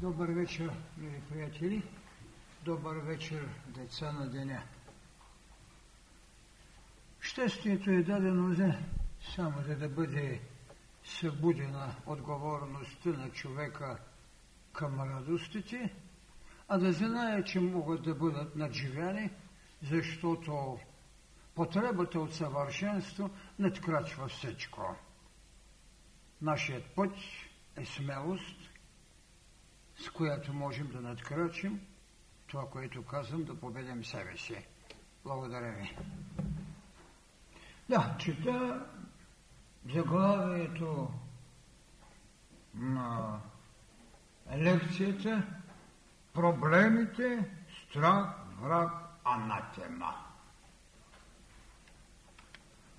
Добър вечер, мили приятели. Добър вечер, деца на деня. Щастието е дадено за само за да бъде събудена отговорността на човека към радостите, а да знае, че могат да бъдат надживяни, защото потребата от съвършенство надкрачва всичко. Нашият път е смелост, с която можем да надкрачим това, което казвам, да победим себе си. Благодаря ви. Да, чета заглавието на лекцията Проблемите, страх, враг, анатема.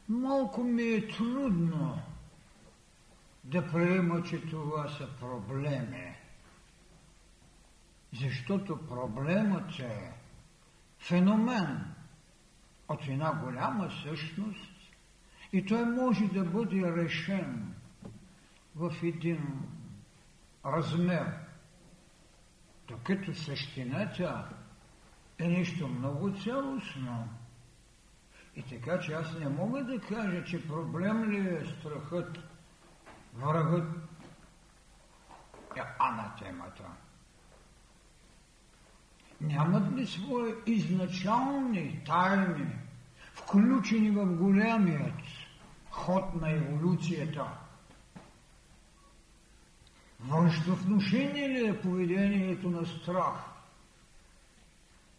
Малко ми е трудно да приема, че това са проблеми. Защото проблемът е феномен. От една голяма същност. И той може да бъде решен в един размер, докато същината е нещо много цялостно. И така, че аз не мога да кажа, че проблем ли е страхът, врагът е анатемата нямат ли свои изначални тайни, включени в голямият ход на еволюцията? Външно внушение ли е поведението на страх?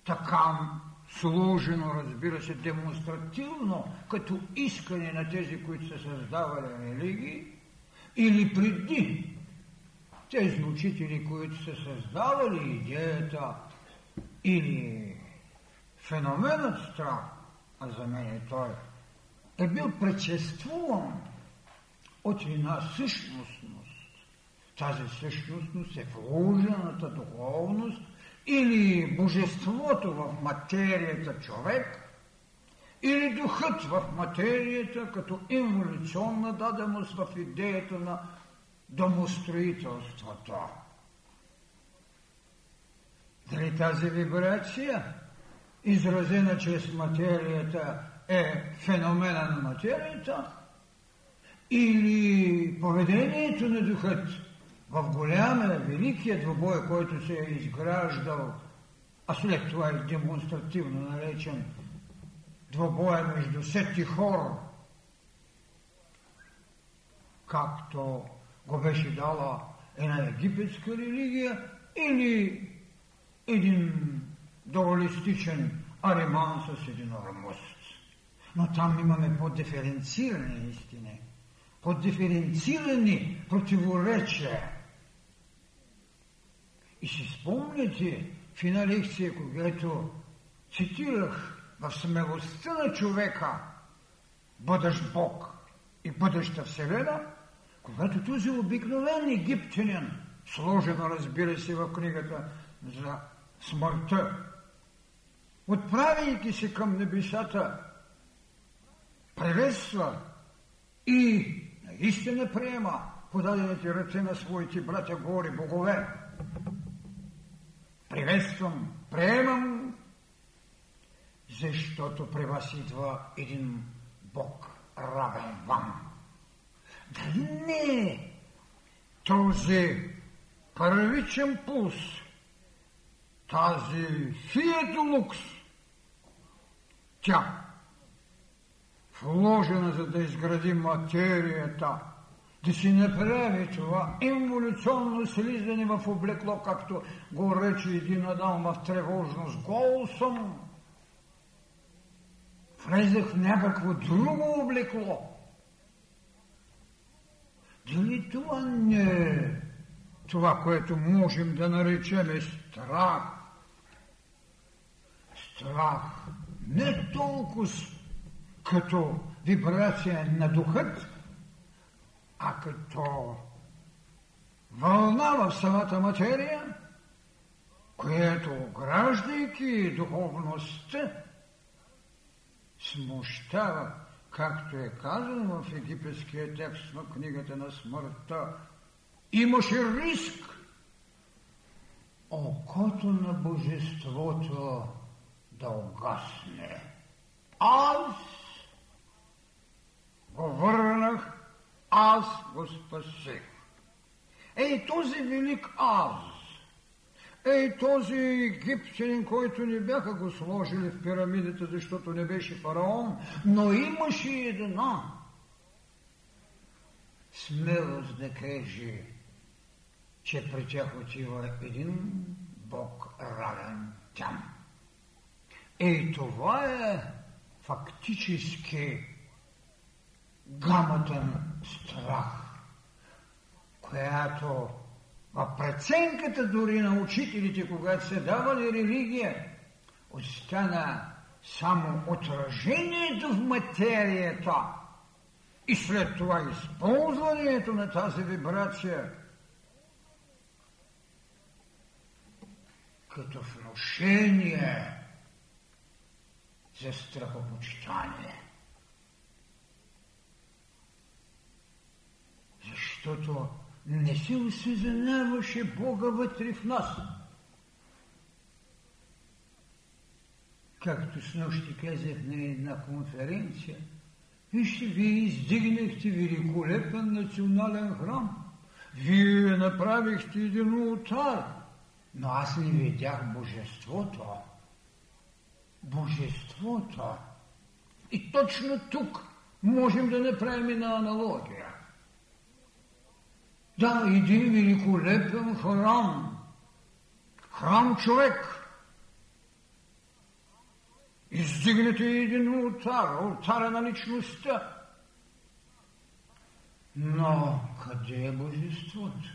Така сложено, разбира се, демонстративно, като искане на тези, които са създавали религии, или преди тези учители, които са създавали идеята или феноменът страх, а за мен той е бил предшествуван от една същностност. Тази същностност е вложената духовност или божеството в материята човек, или духът в материята като инволюционна даденост в идеята на домостроителството. Дали тази вибрация, изразена чрез материята, е феномена на материята, или поведението на духът в голямия, великия двобой, който се е изграждал, а след това е демонстративно наречен двобоя между сети хор, както го беше дала една египетска религия, или един дуалистичен ареман с единормост. Но там имаме по-диференцирани истини, по-диференцирани противоречия. И си спомняте в една лекция, когато цитирах в смелостта на човека бъдещ Бог и бъдеща Вселена, когато този обикновен египтянин, сложено разбира се в книгата за смъртта, отправяйки се към небесата, приветства и наистина приема подадените ръце на своите братя гори богове. Приветствам, приемам, защото при вас идва един Бог равен вам. Дали не този първичен пулс тази фието лукс, тя, вложена за да изгради материята, да си направи това инволюционно слизане в облекло, както го рече един Адам в тревожност. Гол съм. Влезах в някакво друго облекло. Дали това не е това, което можем да наречем страх? Страх не толкова като вибрация на духът, а като вълна в самата материя, която, ограждайки духовността, смущава, както е казано в египетския текст на книгата на смъртта, имаше риск. Окото на Божеството да угасне. Аз го върнах, аз го спасих. Ей, този велик аз, ей, този египтянин, който не бяха го сложили в пирамидата, защото не беше фараон, но имаше една смелост да каже, че при тях отива един Бог равен там. Ей, това е фактически гамата страх, която в преценката дори на учителите, когато се давали религия, остана само отражението в материята. И след това използването на тази вибрация като вношение за страхопочитание. Защото не се осъзнаваше Бога вътре в нас. Както с нощи казах на една конференция, вижте, вие издигнахте великолепен национален храм. Вие направихте един ултар, но аз не видях Божеството. Божеството. И точно тук можем да направим една аналогия. Да, един великолепен храм. Храм човек. Издигнете един ултар, ултара на личността. Но къде е Божеството?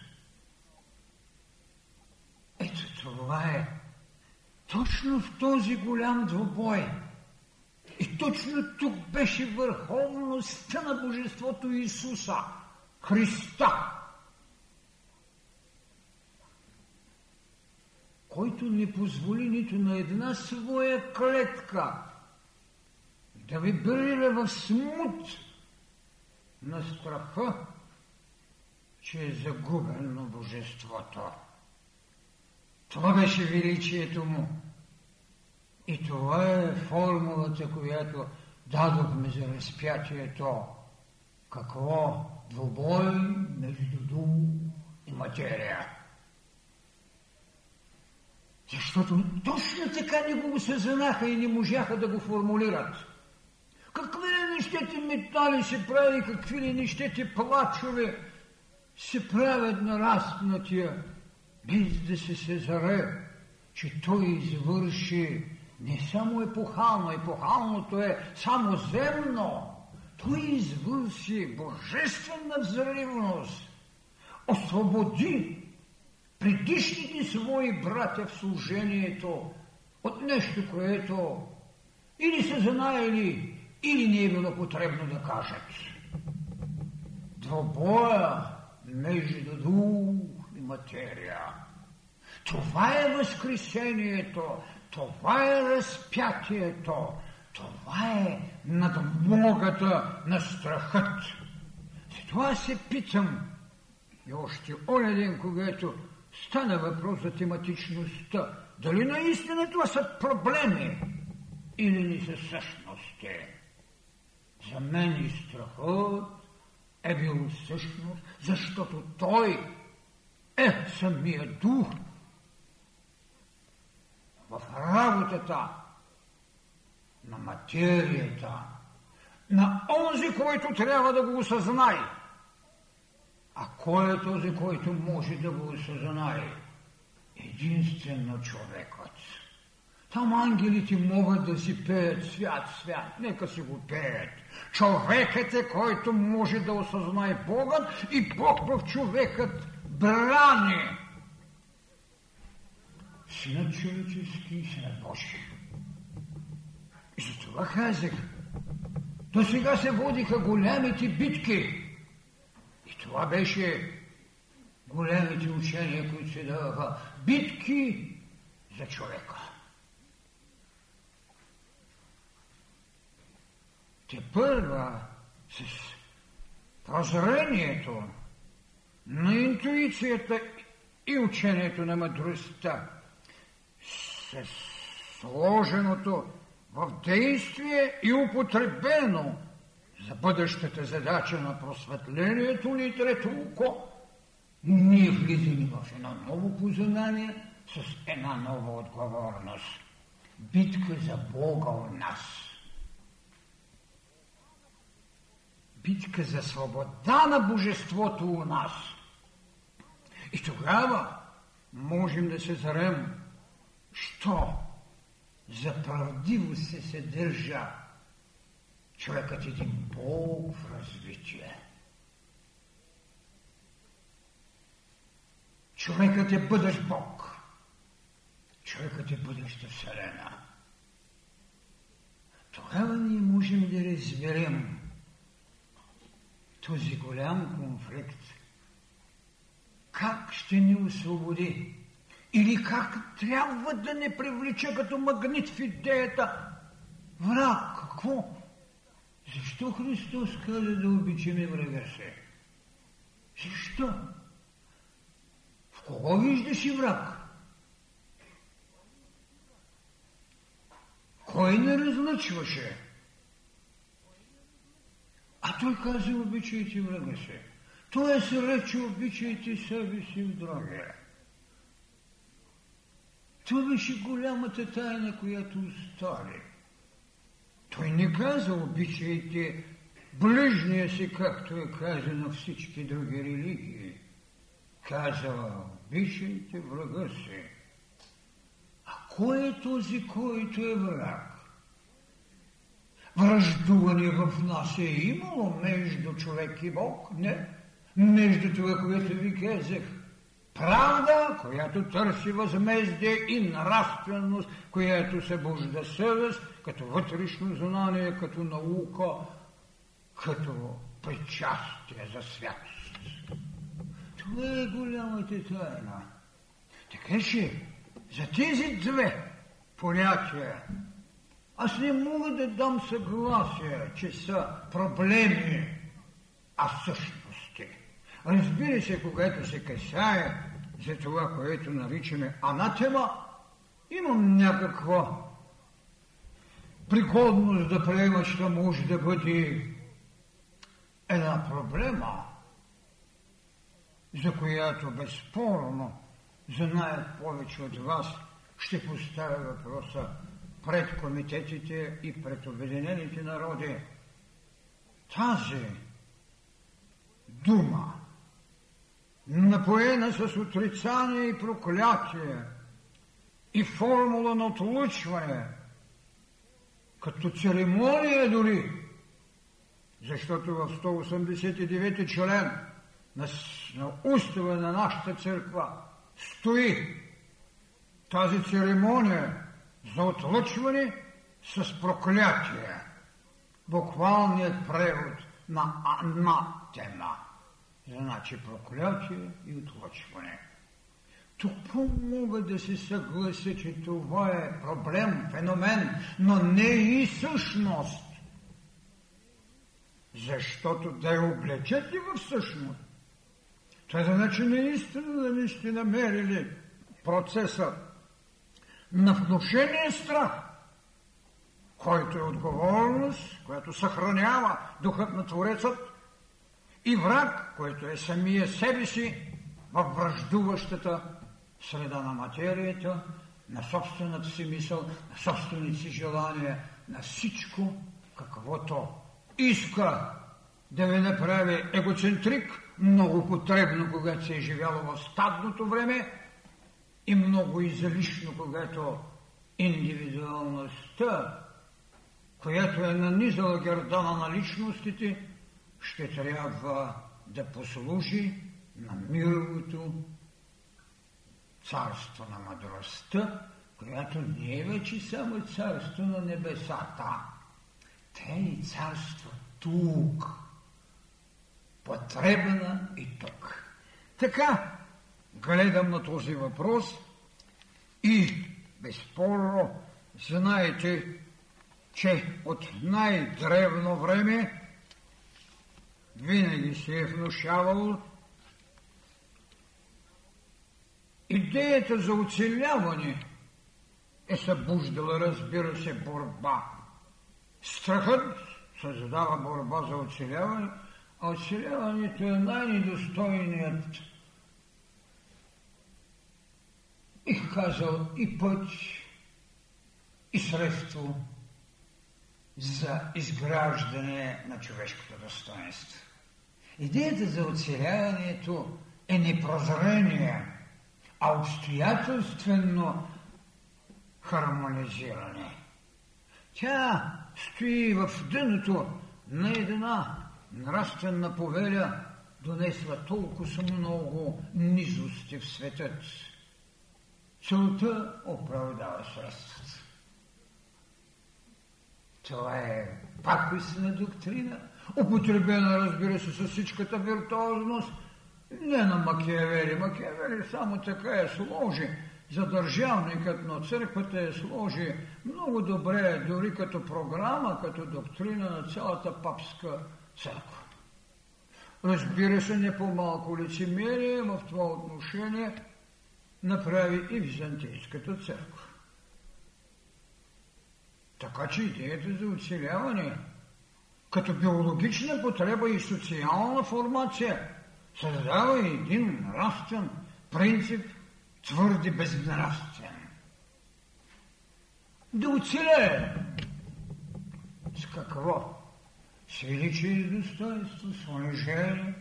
Ето това е. Точно в този голям двобой. И точно тук беше върховността на Божеството Исуса, Христа. който не позволи нито на една своя клетка да вибрира в смут на страха, че е загубено Божеството. Това беше величието му. И това е формулата, която дадохме за разпятието. Какво? Двобой между дух и материя. Защото точно така не го осъзнаха и не можаха да го формулират. Какви ли нещете метали се прави, какви ли нещете плачове се правят на разпнатия, без да се сезаре, че той извърши не само епохално, епохалното е само земно, той извърши божествена взривност, освободи предишните свои братя в служението от нещо, което или са знаели, или не е било потребно да кажат. Двобоя между дух материя. Това е възкресението, това е разпятието, това е надмогата на страхът. Това се питам и още оня ден, когато стана въпрос за тематичността. Дали наистина това са проблеми или не са същности? За мен и страхът е бил същност, защото той е самия дух в работата на материята, на онзи, който трябва да го осъзнае. А кой е този, който може да го осъзнае? Единствено човекът. Там ангелите могат да си пеят свят, свят. Нека си го пеят. Човекът е, който може да осъзнае Богът и Бог в човекът брани. Синът човечески и синът Божи. И за това казах, до сега се водиха голямите битки това беше големите учения, които се даваха. Битки за човека. Те първа с прозрението на интуицията и учението на мъдростта с сложеното в действие и употребено за бъдещата задача на просветлението ни трето око, ние влизаме в едно ново познание с една нова отговорност. Битка за Бога у нас. Битка за свобода на Божеството у нас. И тогава можем да се зарем, що за правдиво се съдържа човекът един Бог в развитие. Човекът е бъдещ Бог. Човекът е бъдеща Вселена. Тогава ние можем да разберем този голям конфликт. Как ще ни освободи? Или как трябва да не привлече като магнит в идеята враг? Какво? Защо Христос каза да обичаме врага се? Защо? В кого виждаш и враг? Кой не разлъчваше? А той каза, обичайте врага се. Той се рече, обичайте себе си в другия. Това беше голямата тайна, която остали. Той не каза, обичайте ближния си, както е казано всички други религии. Каза, обичайте врага си. А кой е този, който е враг? Връждуване в нас е имало между човек и Бог? Не. Между това, което ви казах, правда, която търси възмездие и нравственост, която събужда съвест, като вътрешно знание, като наука, като причастие за святост. Това е голямата тайна. Така че, за тези две понятия аз не мога да дам съгласие, че са проблеми, а същности. Разбира се, когато се касае за това, което наричаме анатема, имам някаква пригодност да приема, че може да бъде една проблема, за която безспорно знаят повече от вас, ще поставя въпроса пред комитетите и пред Обединените народи. Тази дума, напоена с отрицание и проклятие и формула на отлучване, като церемония дори, защото в 189 член на, на устава на нашата църква стои тази церемония за отлъчване с проклятие. Буквалният превод на анатема. Значи проклятие и отлъчване. Тук мога да се съглася, че това е проблем, феномен, но не и същност. Защото да я облечете в същност, това значи наистина да не сте намерили процеса на внушение страх, който е отговорност, която съхранява духът на Творецът и враг, който е самия себе си във връждуващата среда на материята, на собствената си мисъл, на собствените си желания, на всичко, каквото иска да ви направи егоцентрик, много потребно, когато се е живяло в стадното време, и много излишно, когато индивидуалността, която е нанизала гердана на личностите, ще трябва да послужи на мировото царство на мъдростта, която не е вече само царство на небесата. Те е царство тук, потребна и тук. Така, гледам на този въпрос и безспорно знаете, че от най-древно време винаги се е внушавал идеята за оцеляване е събуждала, разбира се, борба. Страхът създава борба за оцеляване, а оцеляването е най-недостойният бих казал и път, и средство за изграждане на човешкото достоинство. Идеята за оцеляването е непрозрение, а обстоятелствено хармонизиране. Тя стои в дъното на една нравствена повеля, донесла толкова много низости в светът. Целта оправдава средствата. Това е пак истина доктрина, употребена, разбира се, с всичката виртуозност, не на Макиавели. Макиавели само така е сложи. За държавникът на църквата е сложи много добре, дори като програма, като доктрина на цялата папска църква. Разбира се, не по-малко лицемерие в това отношение направи и Византийската църква. Така че идеята за оцеляване като биологична потреба и социална формация създава един нравствен принцип, твърде безнравствен. Да оцелее. С какво? С величие достоинство, с унижение.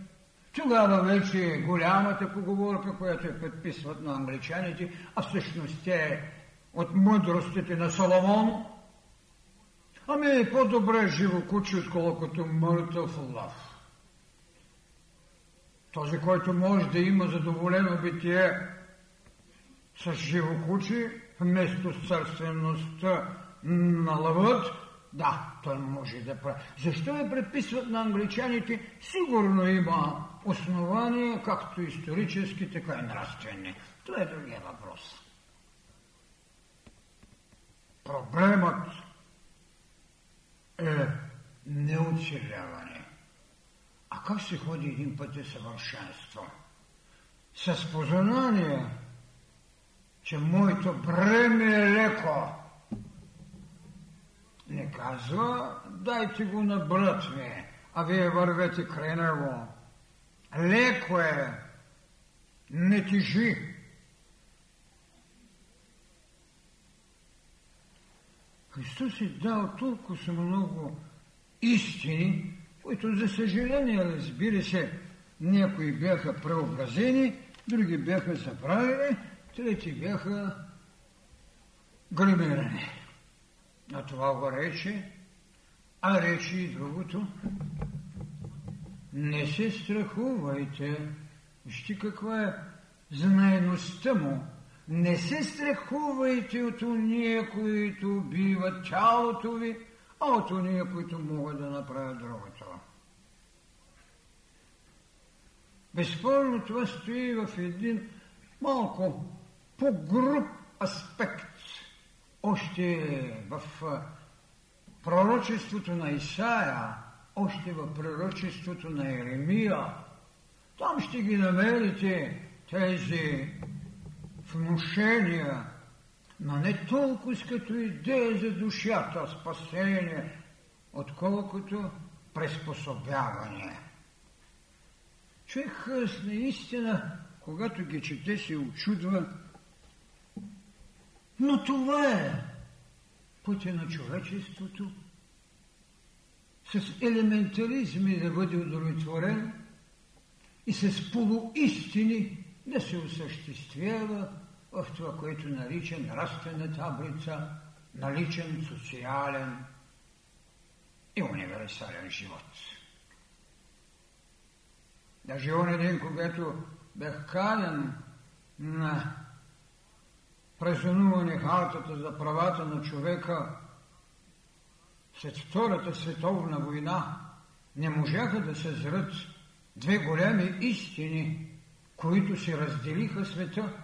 Тогава вече голямата поговорка, която е подписват на англичаните, а всъщност е от мъдростите на Соломон, Ами е по-добре живо куче, отколкото мъртъв лав. Този, който може да има задоволено битие с живо куче, вместо с царствеността на лъвът, да, той може да прави. Защо я предписват на англичаните? Сигурно има основания, както исторически, така и нравствени. Това е другия въпрос. Проблемът е неоцеляване. А как се ходи един път е съвършенство? С познание, че моето бреме е леко. Не казва, дайте го на брат ми, а вие вървете край него. Леко е, не тежи. Христос е дал толкова много истини, които за съжаление, разбира се, някои бяха преобразени, други бяха забравени, трети бяха гримирани. А това го рече, а рече и другото. Не се страхувайте. Вижте каква е знаеността му не се страхувайте от уния, които убиват тялото ви, а от уния, които могат да направят другото. Безспорно това стои в един малко по-груб аспект. Още в пророчеството на Исаия, още в пророчеството на Еремия, там ще ги намерите тези внушения, но не толкова като идея за душата, спасение, отколкото приспособяване. Човек наистина, когато ги чете, се очудва, но това е пътя на човечеството, с елементаризми да бъде удовлетворен и с полуистини да се осъществява в това, което нарича нравствена таблица, наличен социален и универсален живот. Даже он ден, когато бях канен на празнуване хартата за правата на човека след Втората световна война, не можаха да се зрат две голями истини, които се разделиха света –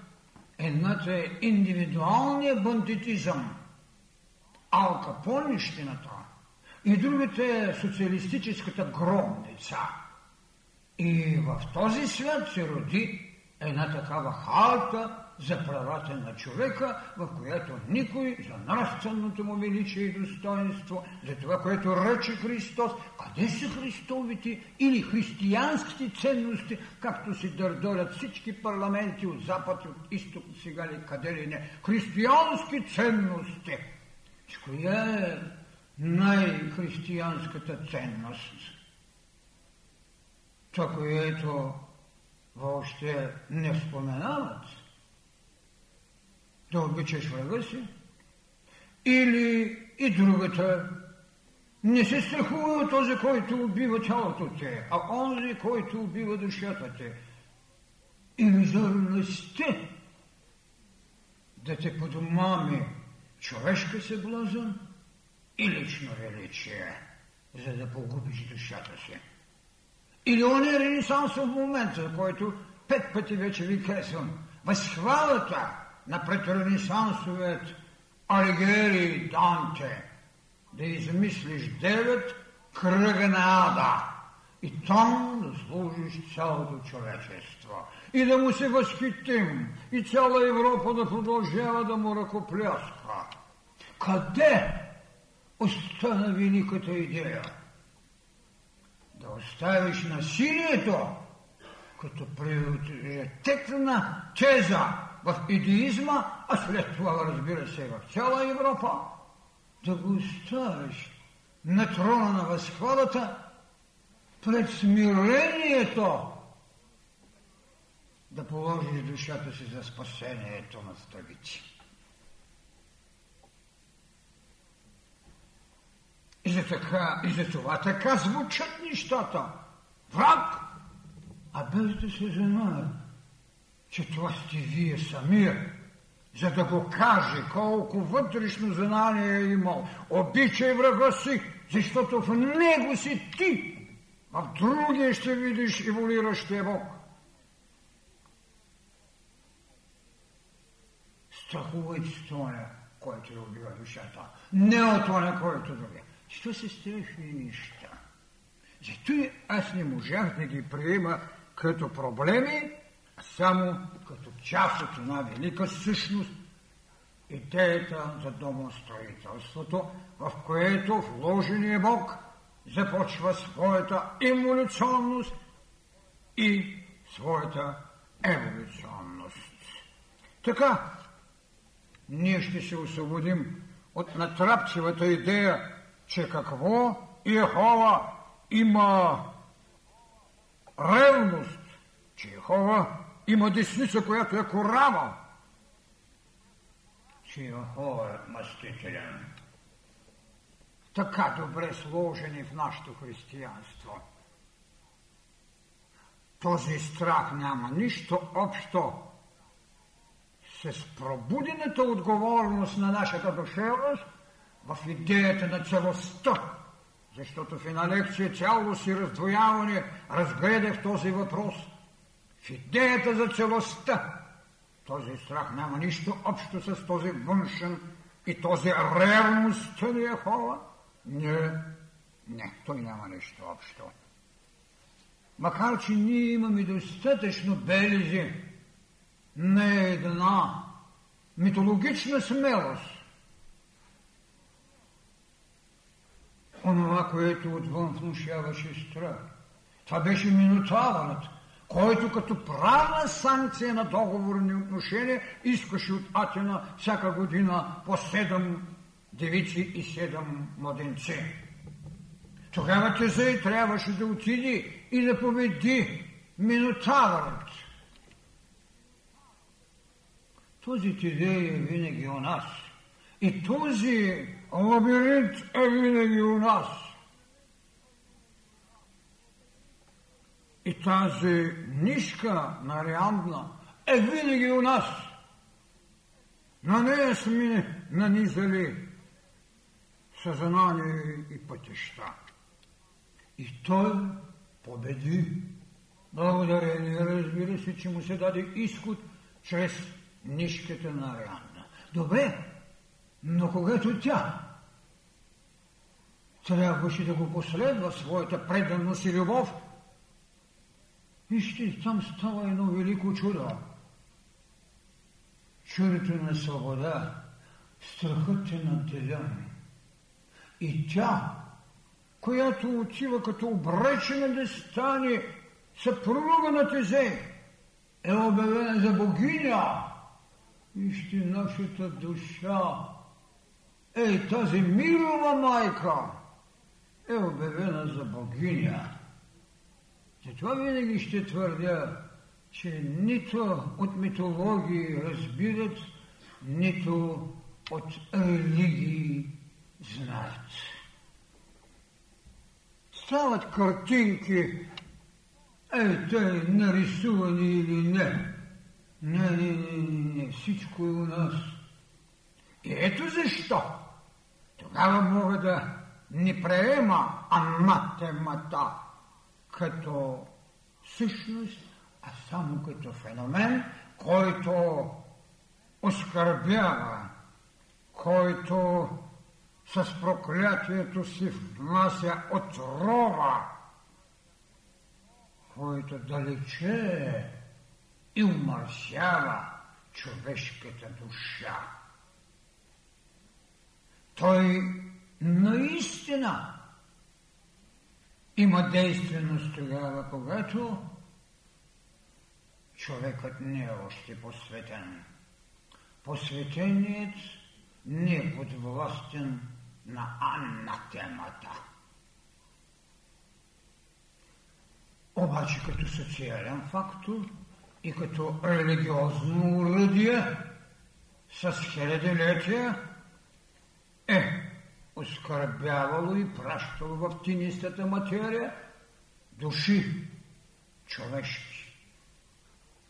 Едната е индивидуалния бандитизъм, алкапонищината, и другата е социалистическата гробница. И в този свят се роди една такава харта за правата на човека, в която никой за нравственото му величие и достоинство, за това, което ръче Христос, къде са Христовите или християнските ценности, както си дърдорят всички парламенти от запад, от изток, сега ли, къде ли не. Християнски ценности. Коя е най-християнската ценност? Това, което въобще не споменават. Да обичаш врага си. Или и другата. Не се страхува този, който убива тялото те, а онзи, който убива душата те. Иллюзорността да те подмами човешка съблазън и лично величие, за да погубиш душата си. Или оня ренесансов момент, за който пет пъти вече ви казвам, възхвалата на предренесансовият Алигери Данте, да измислиш девет кръга на ада и там да служиш цялото човечество. И да му се възхитим, и цяла Европа да продължава да му ръкопляска. Къде остана великата идея? да оставиш насилието като приоритетна теза в идеизма, а след това, разбира се, в цяла Европа, да го оставиш на трона на възхвалата пред смирението да положиш душата си за спасението на стъбици. И за, така, и за това така звучат нещата. Враг! А без да се знае, че това сте вие самия, за да го каже колко вътрешно знание е имал. Обичай врага си, защото в него си ти. В другия ще видиш еволиращия Бог. Страхувайте с това, който е убива душата. Не от това, който други. Що се страшни неща? Зато аз не можах да ги приема като проблеми, а само като част от една велика същност, идеята за домостроителството, в което вложения Бог започва своята емолюционност и своята еволюционност. Така, ние ще се освободим от натрапчивата идея че какво Йехова има ревност, че Йехова има десница, която е корава, че Йехова е мъстителен. Така добре сложени в нашето християнство. Този страх няма нищо общо с пробудената отговорност на нашата душевност – в идеята на целостта, защото в една лекция цялост и раздвояване разгледах този въпрос. В идеята за целостта този страх няма нищо общо с този външен и този ревността на Яхова. Не, не, той няма нищо общо. Макар, че ние имаме достатъчно белези на една митологична смелост, онова, което отвън внушаваше страх. Това беше минотавърът, който като правна санкция на договорни отношения искаше от Атина всяка година по седем девици и седем младенци. Тогава Тезей трябваше да отиде и да победи Минотавърът. Този Тезей е винаги у нас. И този лабиринт е винаги у нас. И тази нишка на е винаги у нас. На нея сме нанизали съзнание и пътища. И той победи. Благодарение, разбира се, че му се даде изход чрез нишката на Арианна. Добре, но когато тя трябваше да го последва своята преданост и любов, Вижте, там става едно велико чудо. Чудото на свобода, страхът е наделен. И тя, която отива като обречена да стане съпруга на Тезе, е обявена за богиня. Вижте нашата душа. Ей, тази милова майка е обявена за богиня. Затова винаги ще твърдя, че нито от митологии разбират, нито от религии знаят. Стават картинки, ей, те нарисувани или не. Не, не, не, не, всичко е у нас. И ето защо. Тогава мога да не приема анатемата като същност, а само като феномен, който оскърбява, който с проклятието си внася отрова, който далече и умърсява човешката душа. Той наистина има действеност тогава, когато човекът не е още посветен. Посветеният не е подвластен на анатемата. Обаче като социален фактор и като религиозно уръдие с хилядилетия е оскърбявало и пращало в тинистата материя души човешки,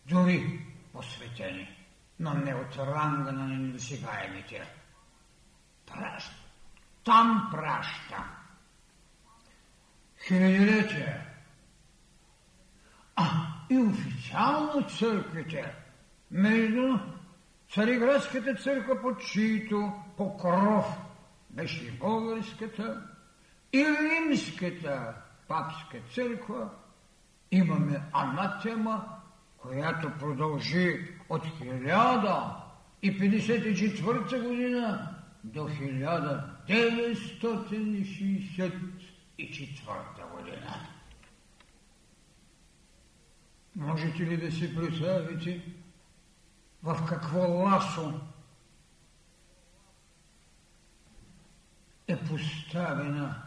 дори посветени, но не от ранга на недосегаемите. Праща. Там праща. Хилядилетия. А и официално църквите между Цариградската църква, под чието покров беше българската, и римската папска църква, имаме анатема, която продължи от 1054 година до 1964 година. Можете ли да си представите в какво ласо е поставена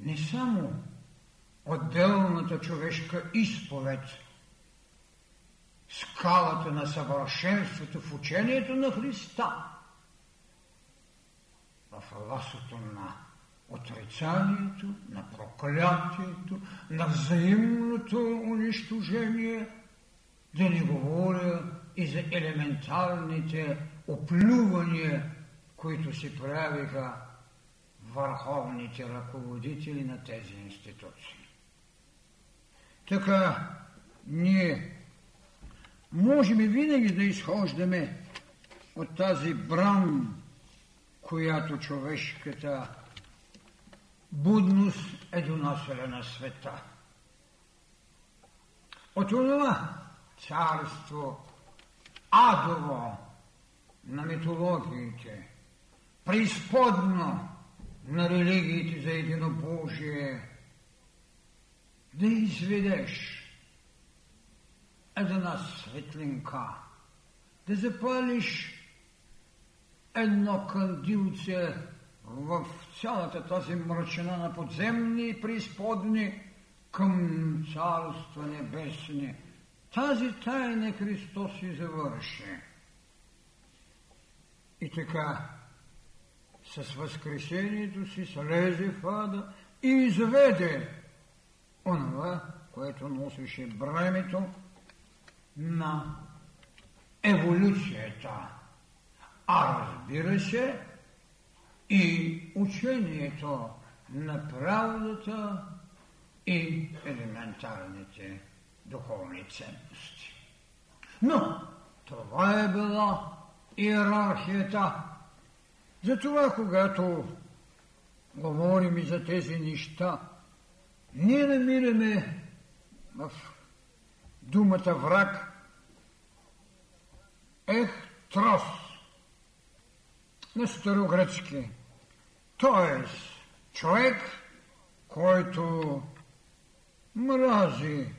не само отделната човешка изповед, скалата на съвършенството в учението на Христа, в ласото на отрицанието, на проклятието, на взаимното унищожение, да не говоря и за елементарните оплювания, които си правиха върховните ръководители на тези институции. Така, ние можем и винаги да изхождаме от тази бран, която човешката будност е доносила на света. От това царство адово на митологиите, преизподно на религиите за единобожие, да изведеш една светлинка, да запалиш едно кандилце в цялата тази мрачина на подземни и преизподни към Царство Небесни. Тази тайна Христос и завърши. И така, с възкрешението си слезе в ада и изведе онова, което носеше бремето на еволюцията. А разбира се, и учението на правдата и елементарните духовни ценности. Но това е била иерархията затова, когато говорим и за тези неща, ние намираме в думата враг ех трос на старогръцки. Тоест, човек, който мрази,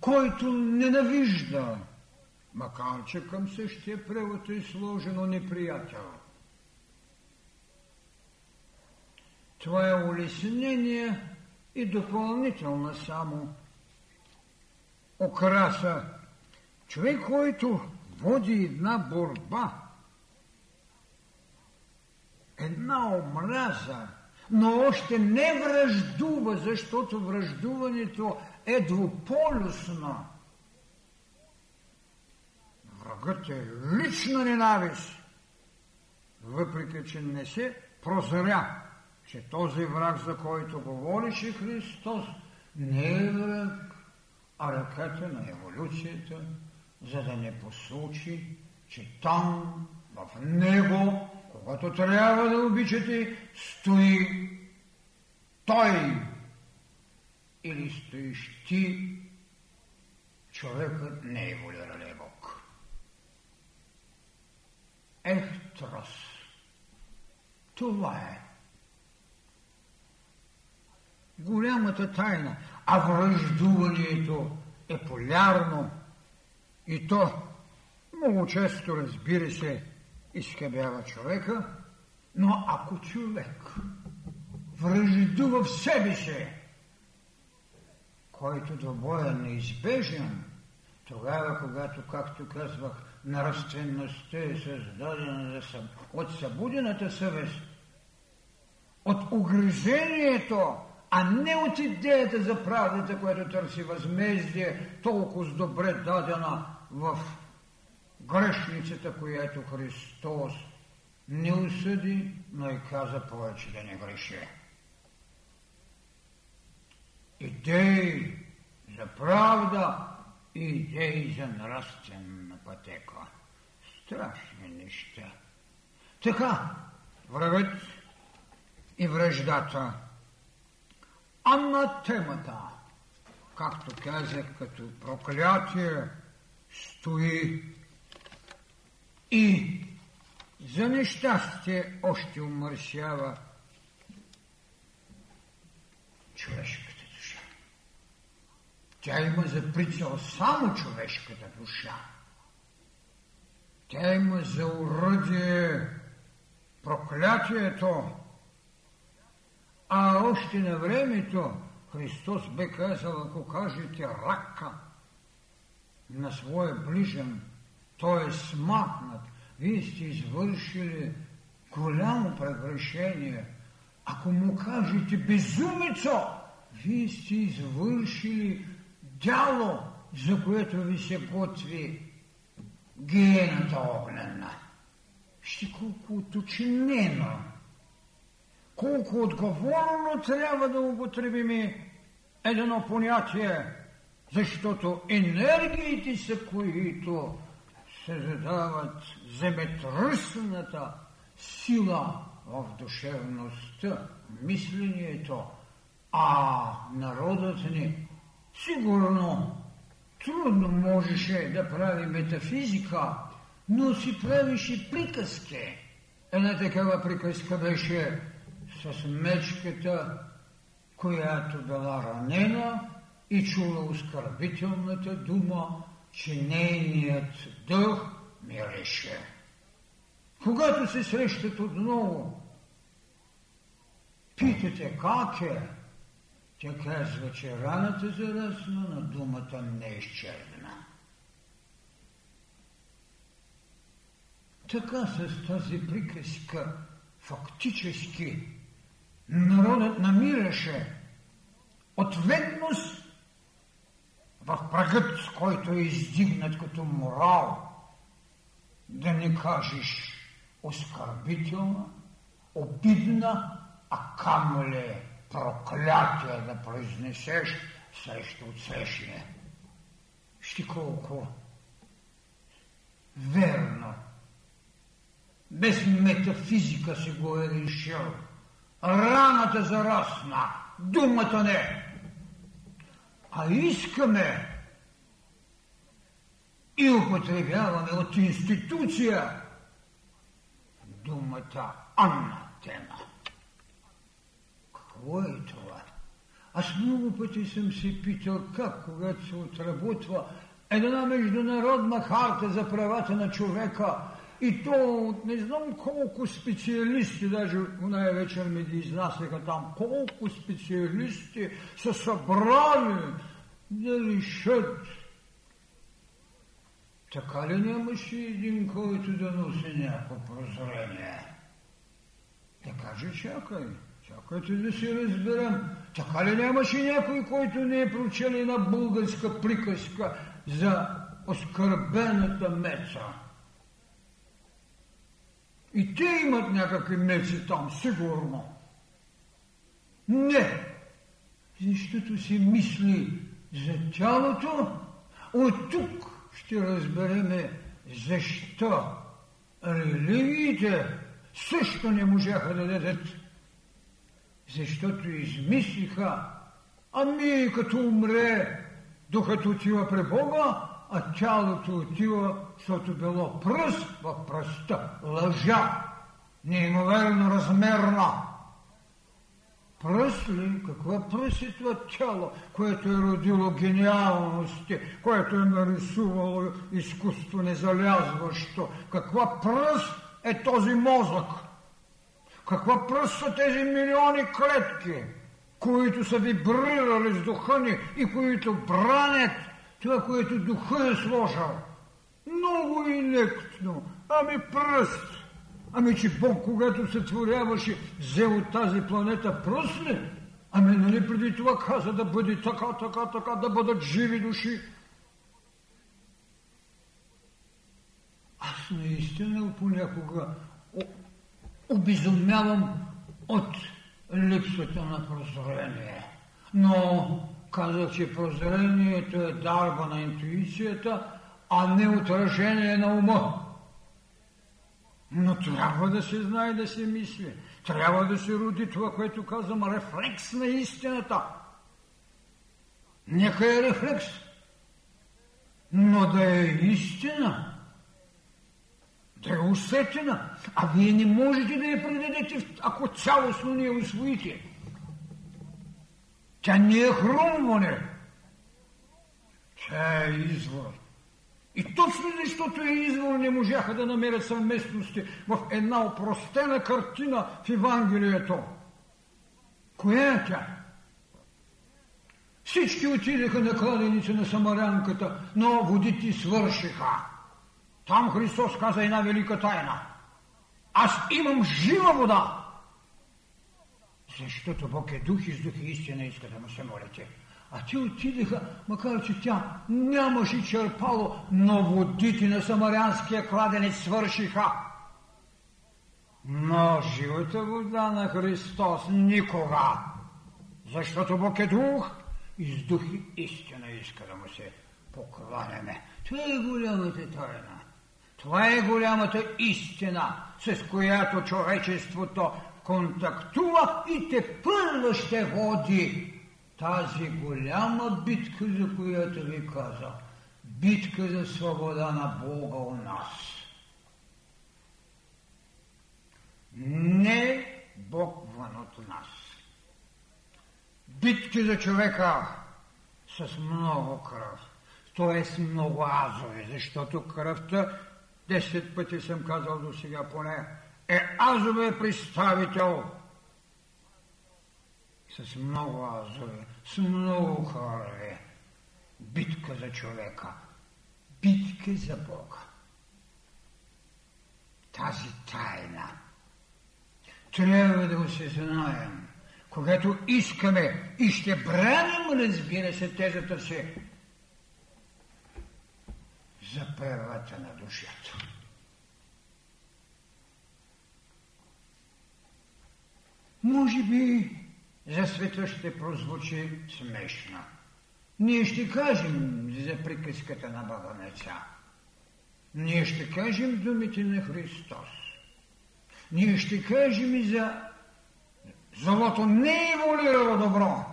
който ненавижда, макар че към същия превод е сложено неприятел. Това е улеснение и допълнителна само окраса. Човек, който води една борба, една омраза, но още не връждува, защото връждуването е двуполюсно. Врагът е лична ненавист, въпреки че не се прозря, че този враг, за който говореше Христос, не е враг, а ръката на еволюцията, за да не послучи, че там, в него, когато трябва да обичате, стои той или стоиш ти, човекът не е волирале Ехтрос. Това е голямата тайна. А връждуването е полярно и то много често, разбира се, изхъбява човека, но ако човек връждува в себе си, който до боя неизбежен, тогава, когато, както казвах, нравствеността е създадена от събудената съвест, от огрежението, а не от идеята за правдата, която търси възмездие, толкова добре дадена в грешницата, която Христос не осъди, но и каза повече да не греши. Идеи за правда и идеи за нравствена пътека. Страшни неща. Така, врагът и връждата – темата, както казах, като проклятие, стои и за нещастие още умърсява човешката душа. Тя има за прицел само човешката душа. Тя има за уръдие проклятието, а още на времето Христос бе казал, ако кажете рака на своя ближен, той е смахнат, вие сте извършили голямо прегрешение. Ако му кажете безумицо, вие сте извършили дяло, за което ви се готви гената огнена. Ще колко уточнено колко отговорно трябва да употребим едно понятие, защото енергиите са, които се задават земетръсната сила в душевността, мислението, а народът ни сигурно трудно можеше да прави метафизика, но си правише приказки. Една такава приказка беше с мечката, която била ранена и чула оскърбителната дума, че нейният дъх миреше. Когато се срещат отново, питате как е, тя казва, че раната зарасна, на думата не е изчерпна. Така с тази приказка фактически народът намираше ответност в прагът, с който е издигнат като морал, да не кажеш оскърбителна, обидна, а камо ли проклятие да произнесеш срещу отсрещния. Ще колко верно, без метафизика си го е решил – Раната зарасна, думата не. а искаме и употребяваме от институция думата анатема. Какво е това? Аз много пъти съм се питал как, когато се отработва една международна харта за правата на човека, и то не знам колко специалисти, даже оная вечер ми ги изнасяха там, колко специалисти са събрали да решат. Така ли нямаше един, който да носи някакво прозрение? Да каже, чакай, чакайте да си разберем. Така ли нямаше някой, който не е прочел една българска приказка за оскърбената меца? И те имат някакви меци там, сигурно. Не, защото си мисли за тялото, от тук ще разбереме защо религиите също не можаха да дадат. Защото измислиха, ами като умре, докато отива при Бога, а тялото отива, защото било пръст в пръста, лъжа, неимоверно размерна. Пръст ли? Каква пръст е това тяло, което е родило гениалности, което е нарисувало изкуство незалязващо? Каква пръст е този мозък? Пръст са тези милиони клетки, които са вибрирали с духа ни и които бранят това, което духа е сложил. Много инектно. Ами пръст. Ами, че Бог, когато се творяваше, взел от тази планета пръст ли? Ами, нали преди това каза да бъде така, така, така, да бъдат живи души? Аз наистина понякога обезумявам от липсата на прозрение. Но казах, че прозрението е дарба на интуицията, а не отражение на ума. Но трябва да се знае да се мисли. Трябва да се роди това, което казвам, рефлекс на истината. Нека е рефлекс, но да е истина, да е усетена. А вие не можете да я предадете, ако цялостно не я усвоите. Тя не е хрумване. Тя е извор. И точно защото е извор не можаха да намерят съвместности в една опростена картина в Евангелието. Коя е тя? Всички отидеха на кладеници на Самарянката, но водите свършиха. Там Христос каза една велика тайна. Аз имам жива вода, защото Бог е дух и с дух и истина иска да му се молите. А те отидеха, макар че тя нямаше черпало, но водите на самарянския кладенец свършиха. Но живата вода на Христос никога, защото Бог е дух и с дух и истина иска да му се покланяме. Това е голямата тайна. Това е голямата истина, с която човечеството контактува и те първо ще води тази голяма битка, за която ви казах. Битка за свобода на Бога у нас. Не Бог вън от нас. Битки за човека с много кръв. Т.е. много азови, защото кръвта, десет пъти съм казал до сега поне, е азове представител с много азове, с много хора е. Битка за човека, битка за Бога. Тази тайна трябва да се знаем. Когато искаме и ще браним, разбира се, тезата си за правата на душата. Може би за света ще прозвучи смешно. Ние ще кажем за приказката на Баганеца. Ние ще кажем думите на Христос. Ние ще кажем и за злото не е еволюирало добро.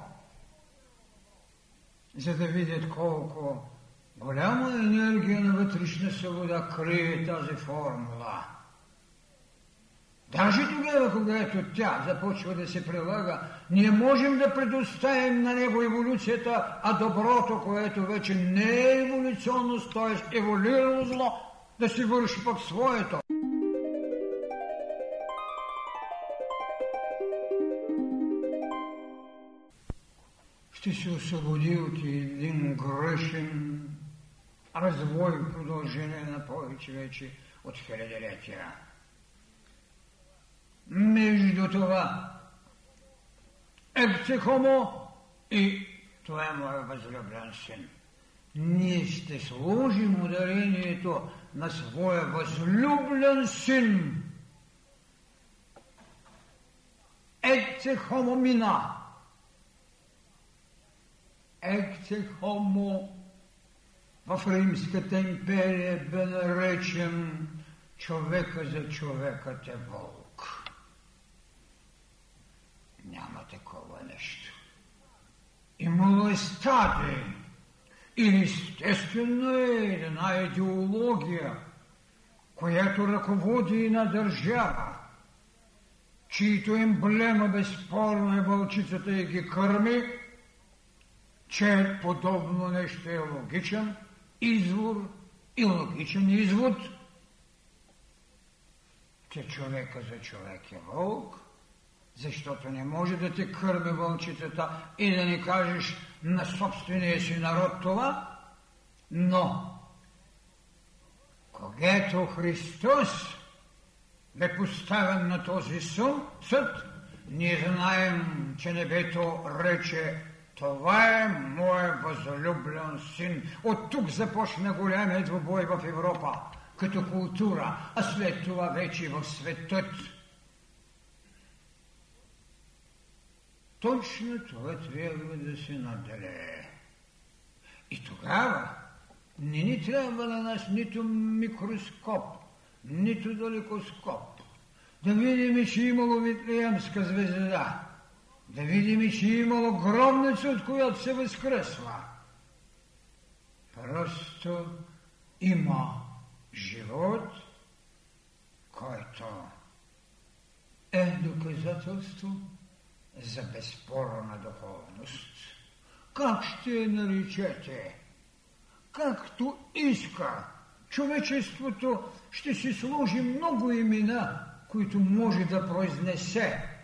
за да видят колко голяма енергия на вътрешна свобода крие тази формула. Даже тогава, когато тя започва да се прилага, ние можем да предоставим на него еволюцията, а доброто, което вече не е еволюционност, т.е. еволюирано зло, да си върши пък своето. Ще се освободи от един грешен развой в продължение на повече вече от хилядолетия. Между това Епцехомо и това е моят възлюблен син. Ние ще сложим ударението на своя възлюблен син. Хомо мина. Екце хомо в Римската империя бе наречен човека за човекът е волк. Няма такова нещо. Имало е стадии. И естествено е една идеология, която ръководи и на държава, чието емблема безспорно е вълчицата и ги кърми, че подобно нещо е логичен извор и логичен извод, че човека за човек е вълк, защото не може да те кърми вълчицата и да не кажеш на собствения си народ това, но когато Христос бе поставен на този съд, ние знаем, че небето рече това е моят възлюблен син. От тук започна голямия двобой в Европа, като култура, а след това вече в светът. Точно това трябва да се наделее. И тогава не ни трябва на нас нито микроскоп, нито далекоскоп. Да видим, че имало Витлеемска звезда. Да видим, че имало гробница, от която се възкръсва. Просто има живот, който е доказателство за безспорна духовност. Как ще я наричете? Както иска. Човечеството ще си сложи много имена, които може да произнесе.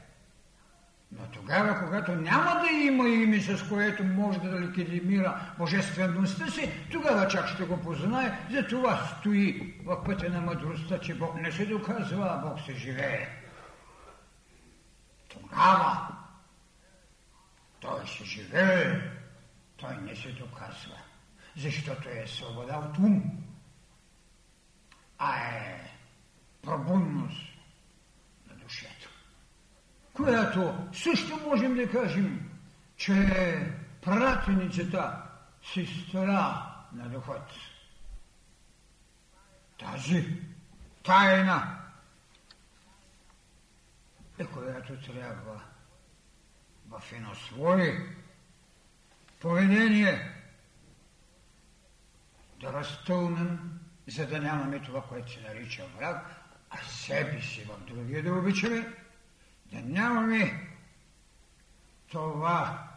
Но тогава, когато няма да има име, с което може да ликвидимира божествеността си, тогава чак ще го познае. За това стои в пътя на мъдростта, че Бог не се доказва, а Бог се живее. Тогава той се живее, той не се доказва, защото е свобода от ум, а е пробудност която също можем да кажем, че е пратеницата, сестра на духът. Тази тайна е която трябва в едно свое поведение да разтълнем, за да нямаме това, което се нарича враг, а себе си в другия да обичаме, да нямаме това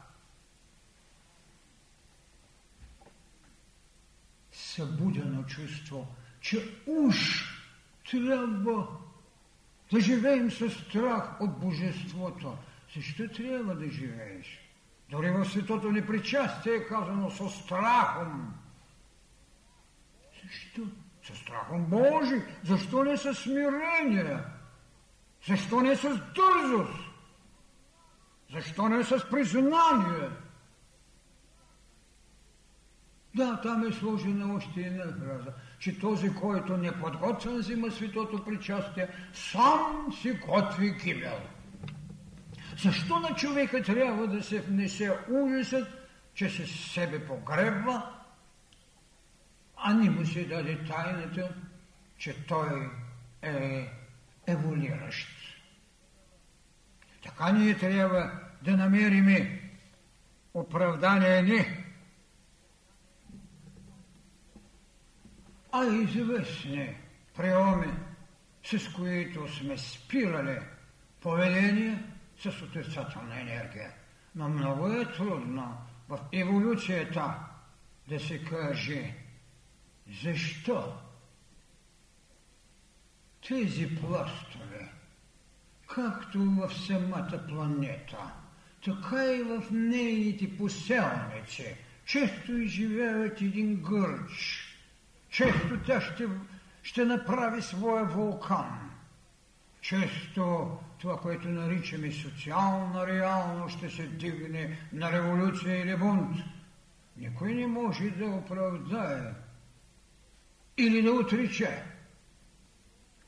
събудено чувство, че уж трябва да живеем със страх от Божеството, защо трябва да живееш? Дори в светото непричастие е казано со страхом. Защо? Със страхом Божи. Защо не със смирение? Защо не с дързост? Защо не с признание? Да, там е сложена още една фраза, че този, който не подготвен взима светото причастие, сам си готви гибел. Защо на човека трябва да се внесе ужасът, че се себе погребва, а не му се даде тайната, че той е еволиращ. Така ние трябва да намерим оправдание ни. А известни приоми, с които сме спирали поведение с отрицателна енергия. Но много е трудно в еволюцията да се каже защо тези пластове както в самата планета, така и в нейните поселници, често изживяват един гърч. Често тя ще, ще направи своя вулкан. Често това, което наричаме социална реалност, ще се дигне на революция или бунт. Никой не може да оправдае или да отриче.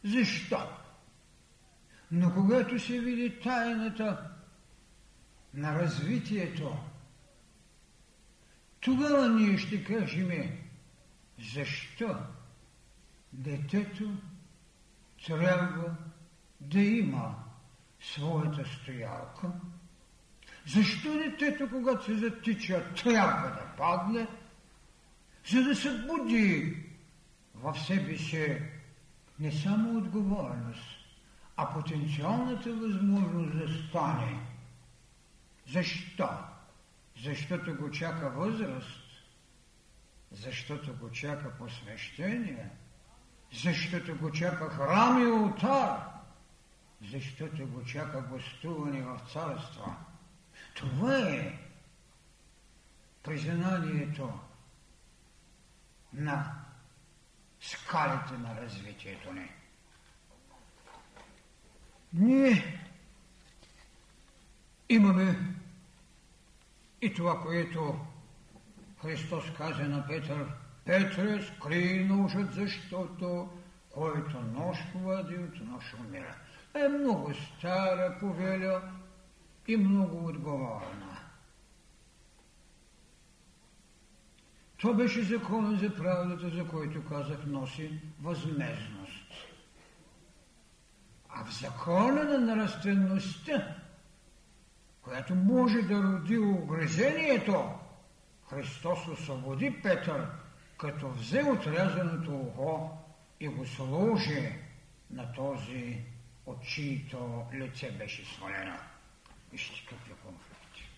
Защо? Но когато се види тайната на развитието, тогава ние ще кажем защо детето трябва да има своята стоялка. Защо детето, когато се затича, трябва да падне, за да се буди в себе си не само отговорност, а потенциалната възможност да стане. Защо? Защото го чака възраст, защото го чака посвещение, защото го чака храм и ултар, защото го чака гостуване в царства. Това е признанието на скалите на развитието ни. Ние имаме и това, което Христос каза на Петър, Петре, скри ножът, защото който нож повади, от нож умира. Е много стара повеля и много отговорна. Това беше закон за правдата, за който казах, носи възмезност. Закона на нравствеността, която може да роди огрезението, Христос освободи Петър, като взе отрязаното ухо и го сложи на този, от чието лице беше свалено. Вижте какви конфликти.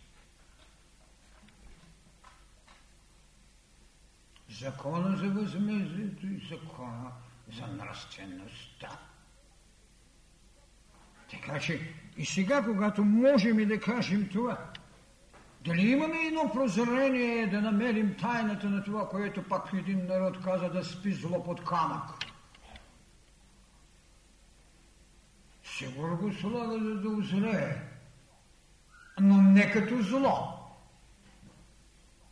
Закона за възмездието и закона за нравствеността. Така че и сега, когато можем и да кажем това, дали имаме едно прозрение да намерим тайната на това, което пак един народ каза да спи зло под камък? Сигурно го слага за да озрее, но не като зло,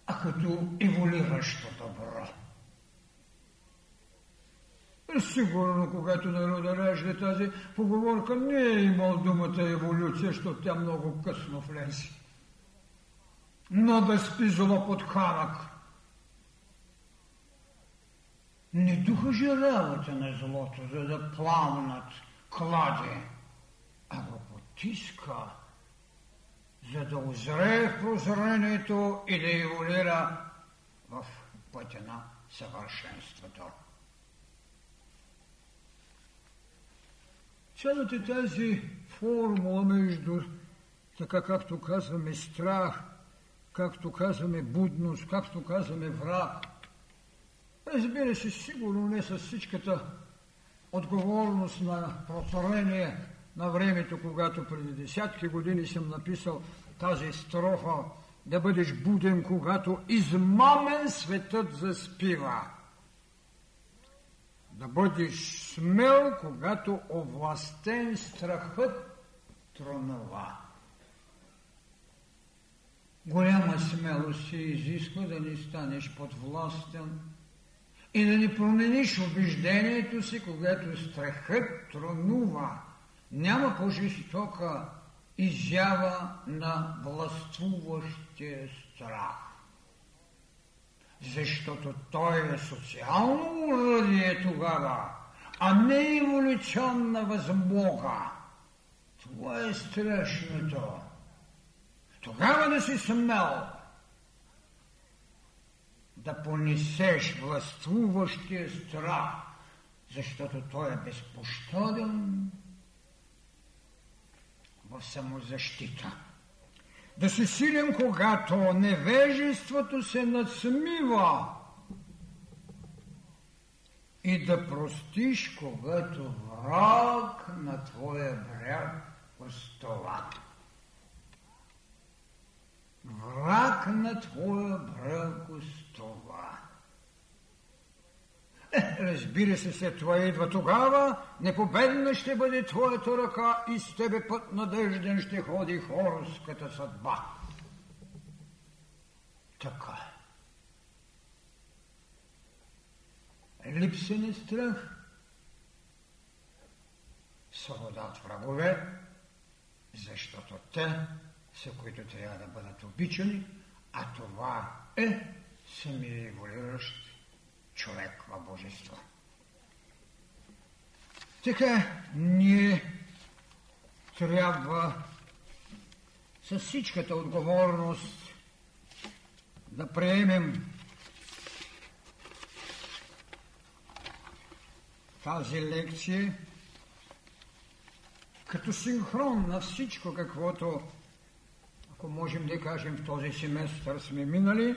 а като еволиращо добро. Сигурно, когато народа ражда тази поговорка, не е имал думата еволюция, защото тя много късно влезе. Но да спи зло под камък. Не духа же работа на злото, за да пламнат кладе, а го потиска, за да озрее в прозрението и да еволюира в пътя на съвършенството. Цялата тази формула между, така както казваме, страх, както казваме, будност, както казваме, враг, разбира се, сигурно не с всичката отговорност на прозрение на времето, когато преди десятки години съм написал тази строфа, да бъдеш буден, когато измамен светът заспива да бъдеш смел, когато овластен страхът тронава. Голяма смелост се изисква да не станеш подвластен и да не промениш убеждението си, когато страхът тронува. Няма по-жестока изява на властвуващия страх защото той е социално уродие тогава, а не еволюционна възмога. Това е страшното. Тогава да си смел да понесеш властвуващия страх, защото той е безпощаден в самозащита. Да се силим, когато невежеството се надсмива и да простиш, когато враг на твоя бряг остова. Враг на твоя бряг остова. Е, разбира се, след това идва тогава, непобедна ще бъде твоята ръка и с тебе път надежден ще ходи хорската съдба. Така. Липсен е страх, свобода от врагове, защото те са, които трябва да бъдат обичани, а това е самия еволюиращ човек в божество. Така ние трябва с всичката отговорност да приемем тази лекция като синхрон на всичко, каквото, ако можем да кажем, в този семестър сме минали,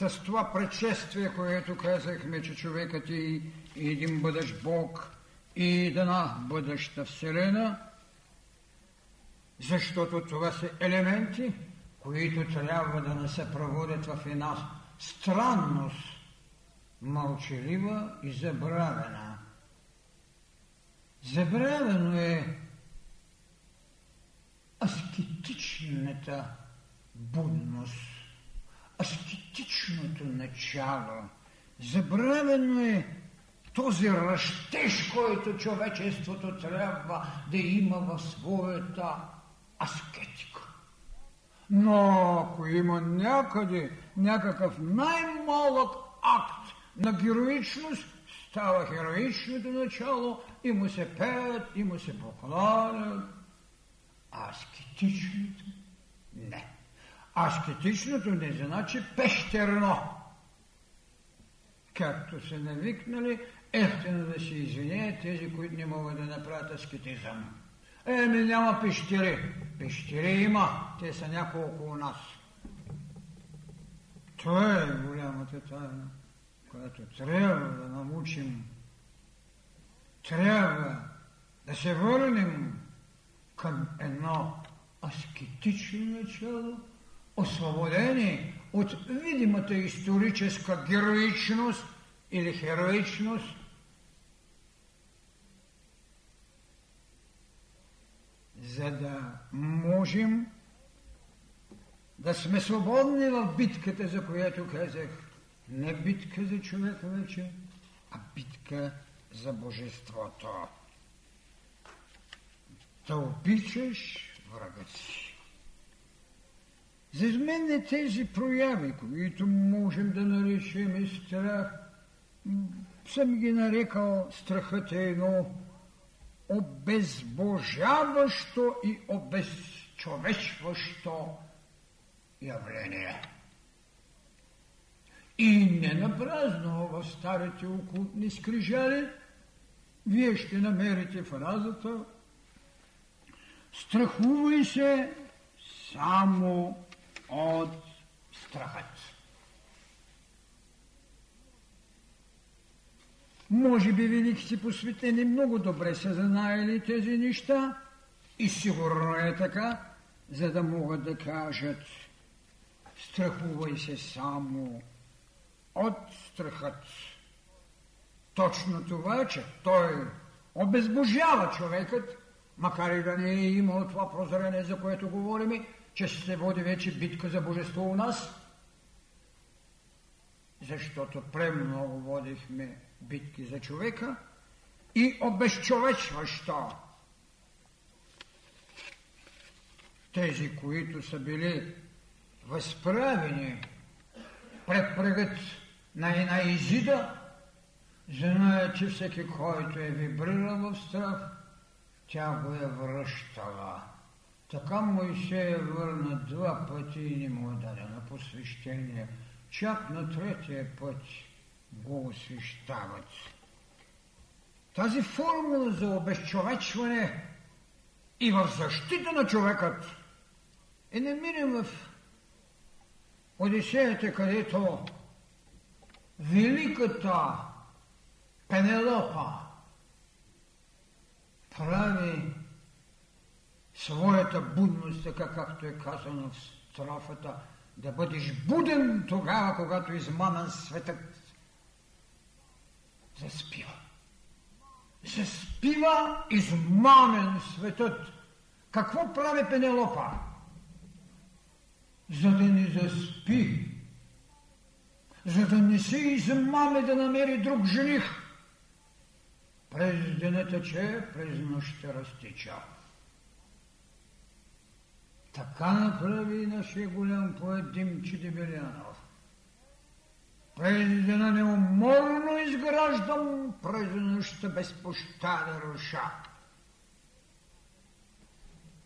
с това предшествие, което казахме, че човекът е един бъдещ Бог и една бъдеща Вселена, защото това са елементи, които трябва да не се проводят в една странност, мълчалива и забравена. Забравено е аскетичната будност, аскетичното начало. Забравено е този растеж, който човечеството трябва да има в своята аскетика. Но ако има някъде някакъв най-малък акт на героичност, става героичното начало и му се пеят, и му се покланят. А аскетичното не. Аскетичното не значи пещерно. Както са навикнали, ефтино да се извиняят тези, които не могат да направят аскетизъм. Еми няма пещери. Пещери има. Те са няколко у нас. Това е голямата тайна, която трябва да научим. Трябва да се върнем към едно аскетично начало, освободени от видимата историческа героичност или хероичност, за да можем да сме свободни в битката, за която казах. Не битка за човека вече, а битка за Божеството. Да обичаш врага си. За мен тези прояви, които можем да наречем страх, съм ги нарекал страхът е едно обезбожаващо и обезчовечващо явление. И не напразно в старите окултни скрижали вие ще намерите фразата Страхувай се само от страхът. Може би великите посветени много добре са знаели тези неща и сигурно е така, за да могат да кажат страхувай се само от страхът. Точно това, че той обезбожава човекът, макар и да не е имал това прозрение, за което говорим, че се води вече битка за божество у нас, защото премного водихме битки за човека и обезчовечващо тези, които са били възправени пред пръгът на една изида, знаят, че всеки, който е вибрирал в страх, тя го е връщала. Така Моисея върна два пъти и не му е дадено посвещение. чак на третия път го освещават. Тази формула за обезчовечване и в защита на човекът е намирам в Одисеята, където великата Пенелопа прави своята будност, така както е казано в строфата, да бъдеш буден тогава, когато измамен светът заспива. Заспива измамен светът. Какво прави Пенелопа? За да не заспи, за да не се измаме да намери друг жених. През деня тече, през нощта разтича. Така направи нашия голям поет Димчи Дебелянов. През деня неуморно изграждам, през нощта безпощада руша.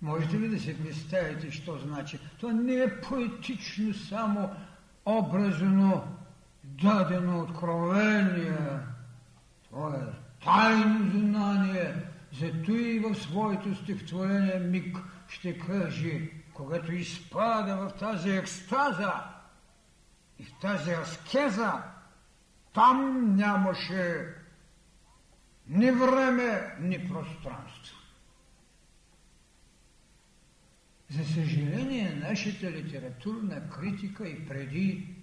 Можете ли да си представите, що значи? Това не е поетично само образно дадено откровение. Това е тайно знание. Зато и в своето стихотворение Миг ще каже, когато изпада в тази екстаза и в тази аскеза, там нямаше ни време, ни пространство. За съжаление, нашата литературна критика и преди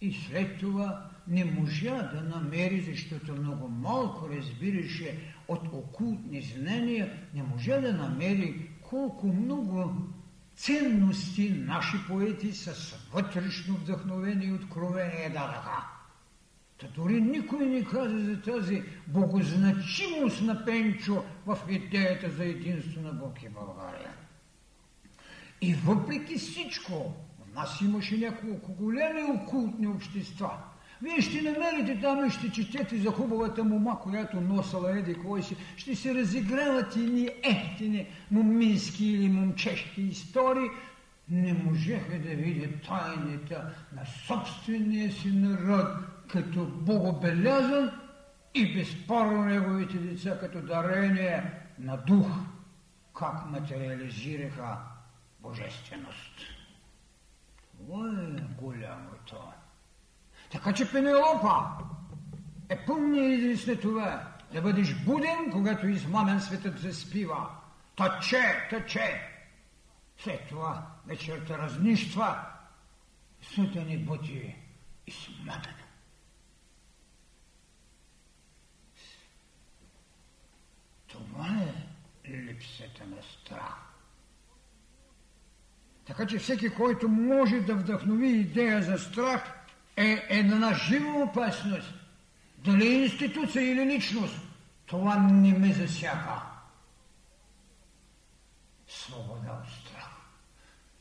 и след това не можа да намери, защото много малко разбираше от окултни знания, не можа да намери колко много ценности наши поети с вътрешно вдъхновение и откровение дадаха. Та дори никой не каза за тази богозначимост на Пенчо в идеята за единство на Бог и България. И въпреки всичко, в нас имаше няколко големи окултни общества – вие ще намерите там и ще четете за хубавата мума, която носала еди кой си. Ще се разиграват ни ефтини мумински или момчешки истории. Не можеха да видят тайните на собствения си народ като богобелязан и безспорно неговите деца като дарение на дух, как материализираха божественост. Това е голямото. Така че Пенелопа е пълния израз след това. Да бъдеш буден, когато измамен светът заспива. Тъче, тъче. След това вечерта разнищва, света ни бъде измамен. Това е липсата на страх. Така че всеки, който може да вдъхнови идея за страх, е една жива опасност. Дали е институция или личност, това не ме засяга. Свобода от страх.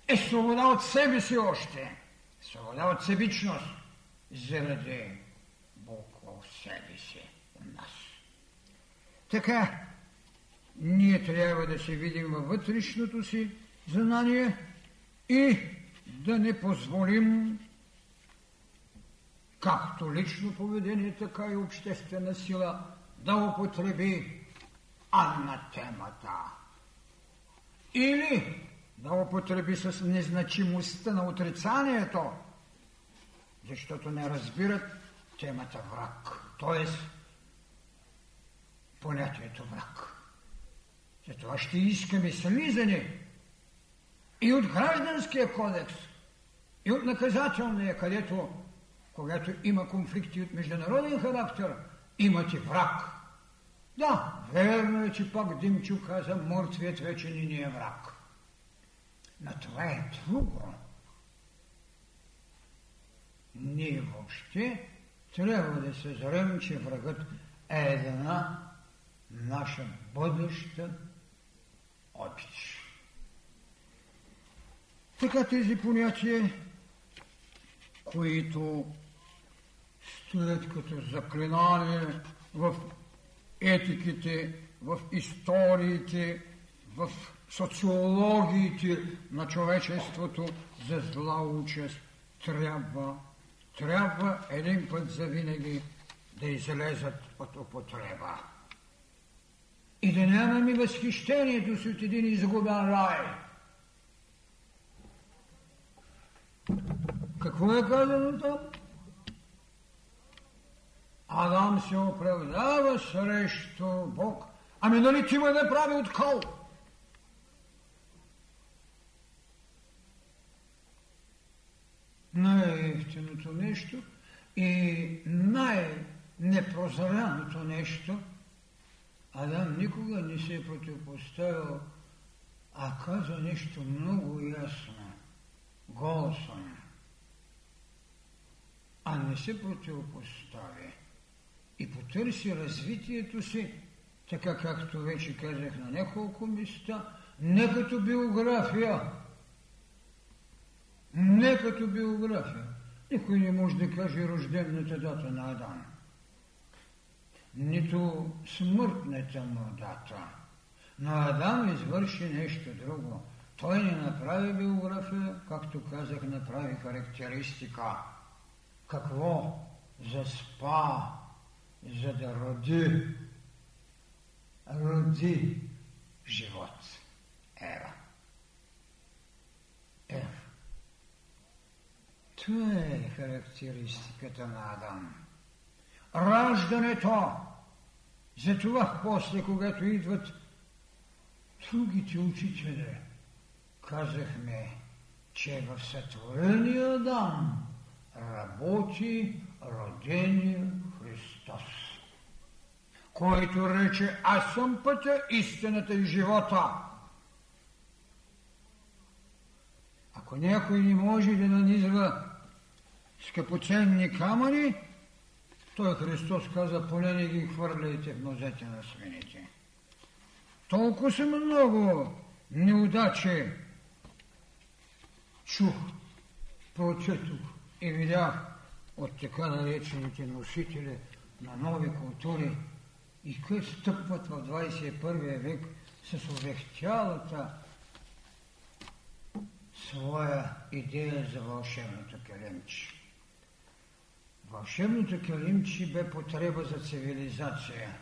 Е свобода от себе си още. Свобода от себичност. Заради Бог в себе си у нас. Така, ние трябва да се видим във вътрешното си знание и да не позволим както лично поведение, така и обществена сила, да употреби анатемата. Или да употреби с незначимостта на отрицанието, защото не разбират темата враг, т.е. понятието враг. Затова ще искаме слизане и от гражданския кодекс, и от наказателния, където когато има конфликти от международен характер, имате враг. Да, верно е, че пак Димчо каза, мъртвият вече не ни е враг. Но това е друго. Ние въобще трябва да се зарем, че врагът е една наша бъдеща обич. Така тези понятия, които стоят като заклинание в етиките, в историите, в социологиите на човечеството за зла участ трябва трябва един път за винаги да излезат от употреба. И да нямаме възхищението си от един изгубен рай. Какво е казано там? Адам се оправдава срещу Бог. Ами нали ти ме направи от кол? най-ефтиното нещо и най-непрозраното нещо, Адам никога не се е противопоставил, а каза нещо много ясно, голосом, а не се противопостави и потърси развитието си, така както вече казах на няколко места, не като биография, не като биография. Никой не може да каже рождената дата на Адам. Нито смъртната му дата. Но Адам извърши нещо друго. Той не направи биография, както казах, направи характеристика. Какво? Заспа, за да роди, роди живот. Ева. Ева. Това е характеристиката на Адам. Раждането. Затова после, когато идват другите учители, казахме, че в сътворения Адам работи родения Христос, който рече, аз съм пътя, истината и живота. Ако някой не може да нанизва скъпоценни камъни, той Христос каза, поне не ги хвърляйте в нозете на свините. Толкова са много неудачи чух, прочетох и видях от така наречените носители на нови култури и къде стъпват в 21 век с увехтялата своя идея за вълшебното келемче. Вълшебното келимче бе потреба за цивилизация.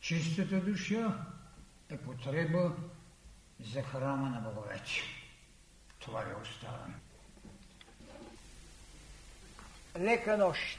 Чистата душа е потреба за храма на боговете. Това ви оставам. Лека нощ!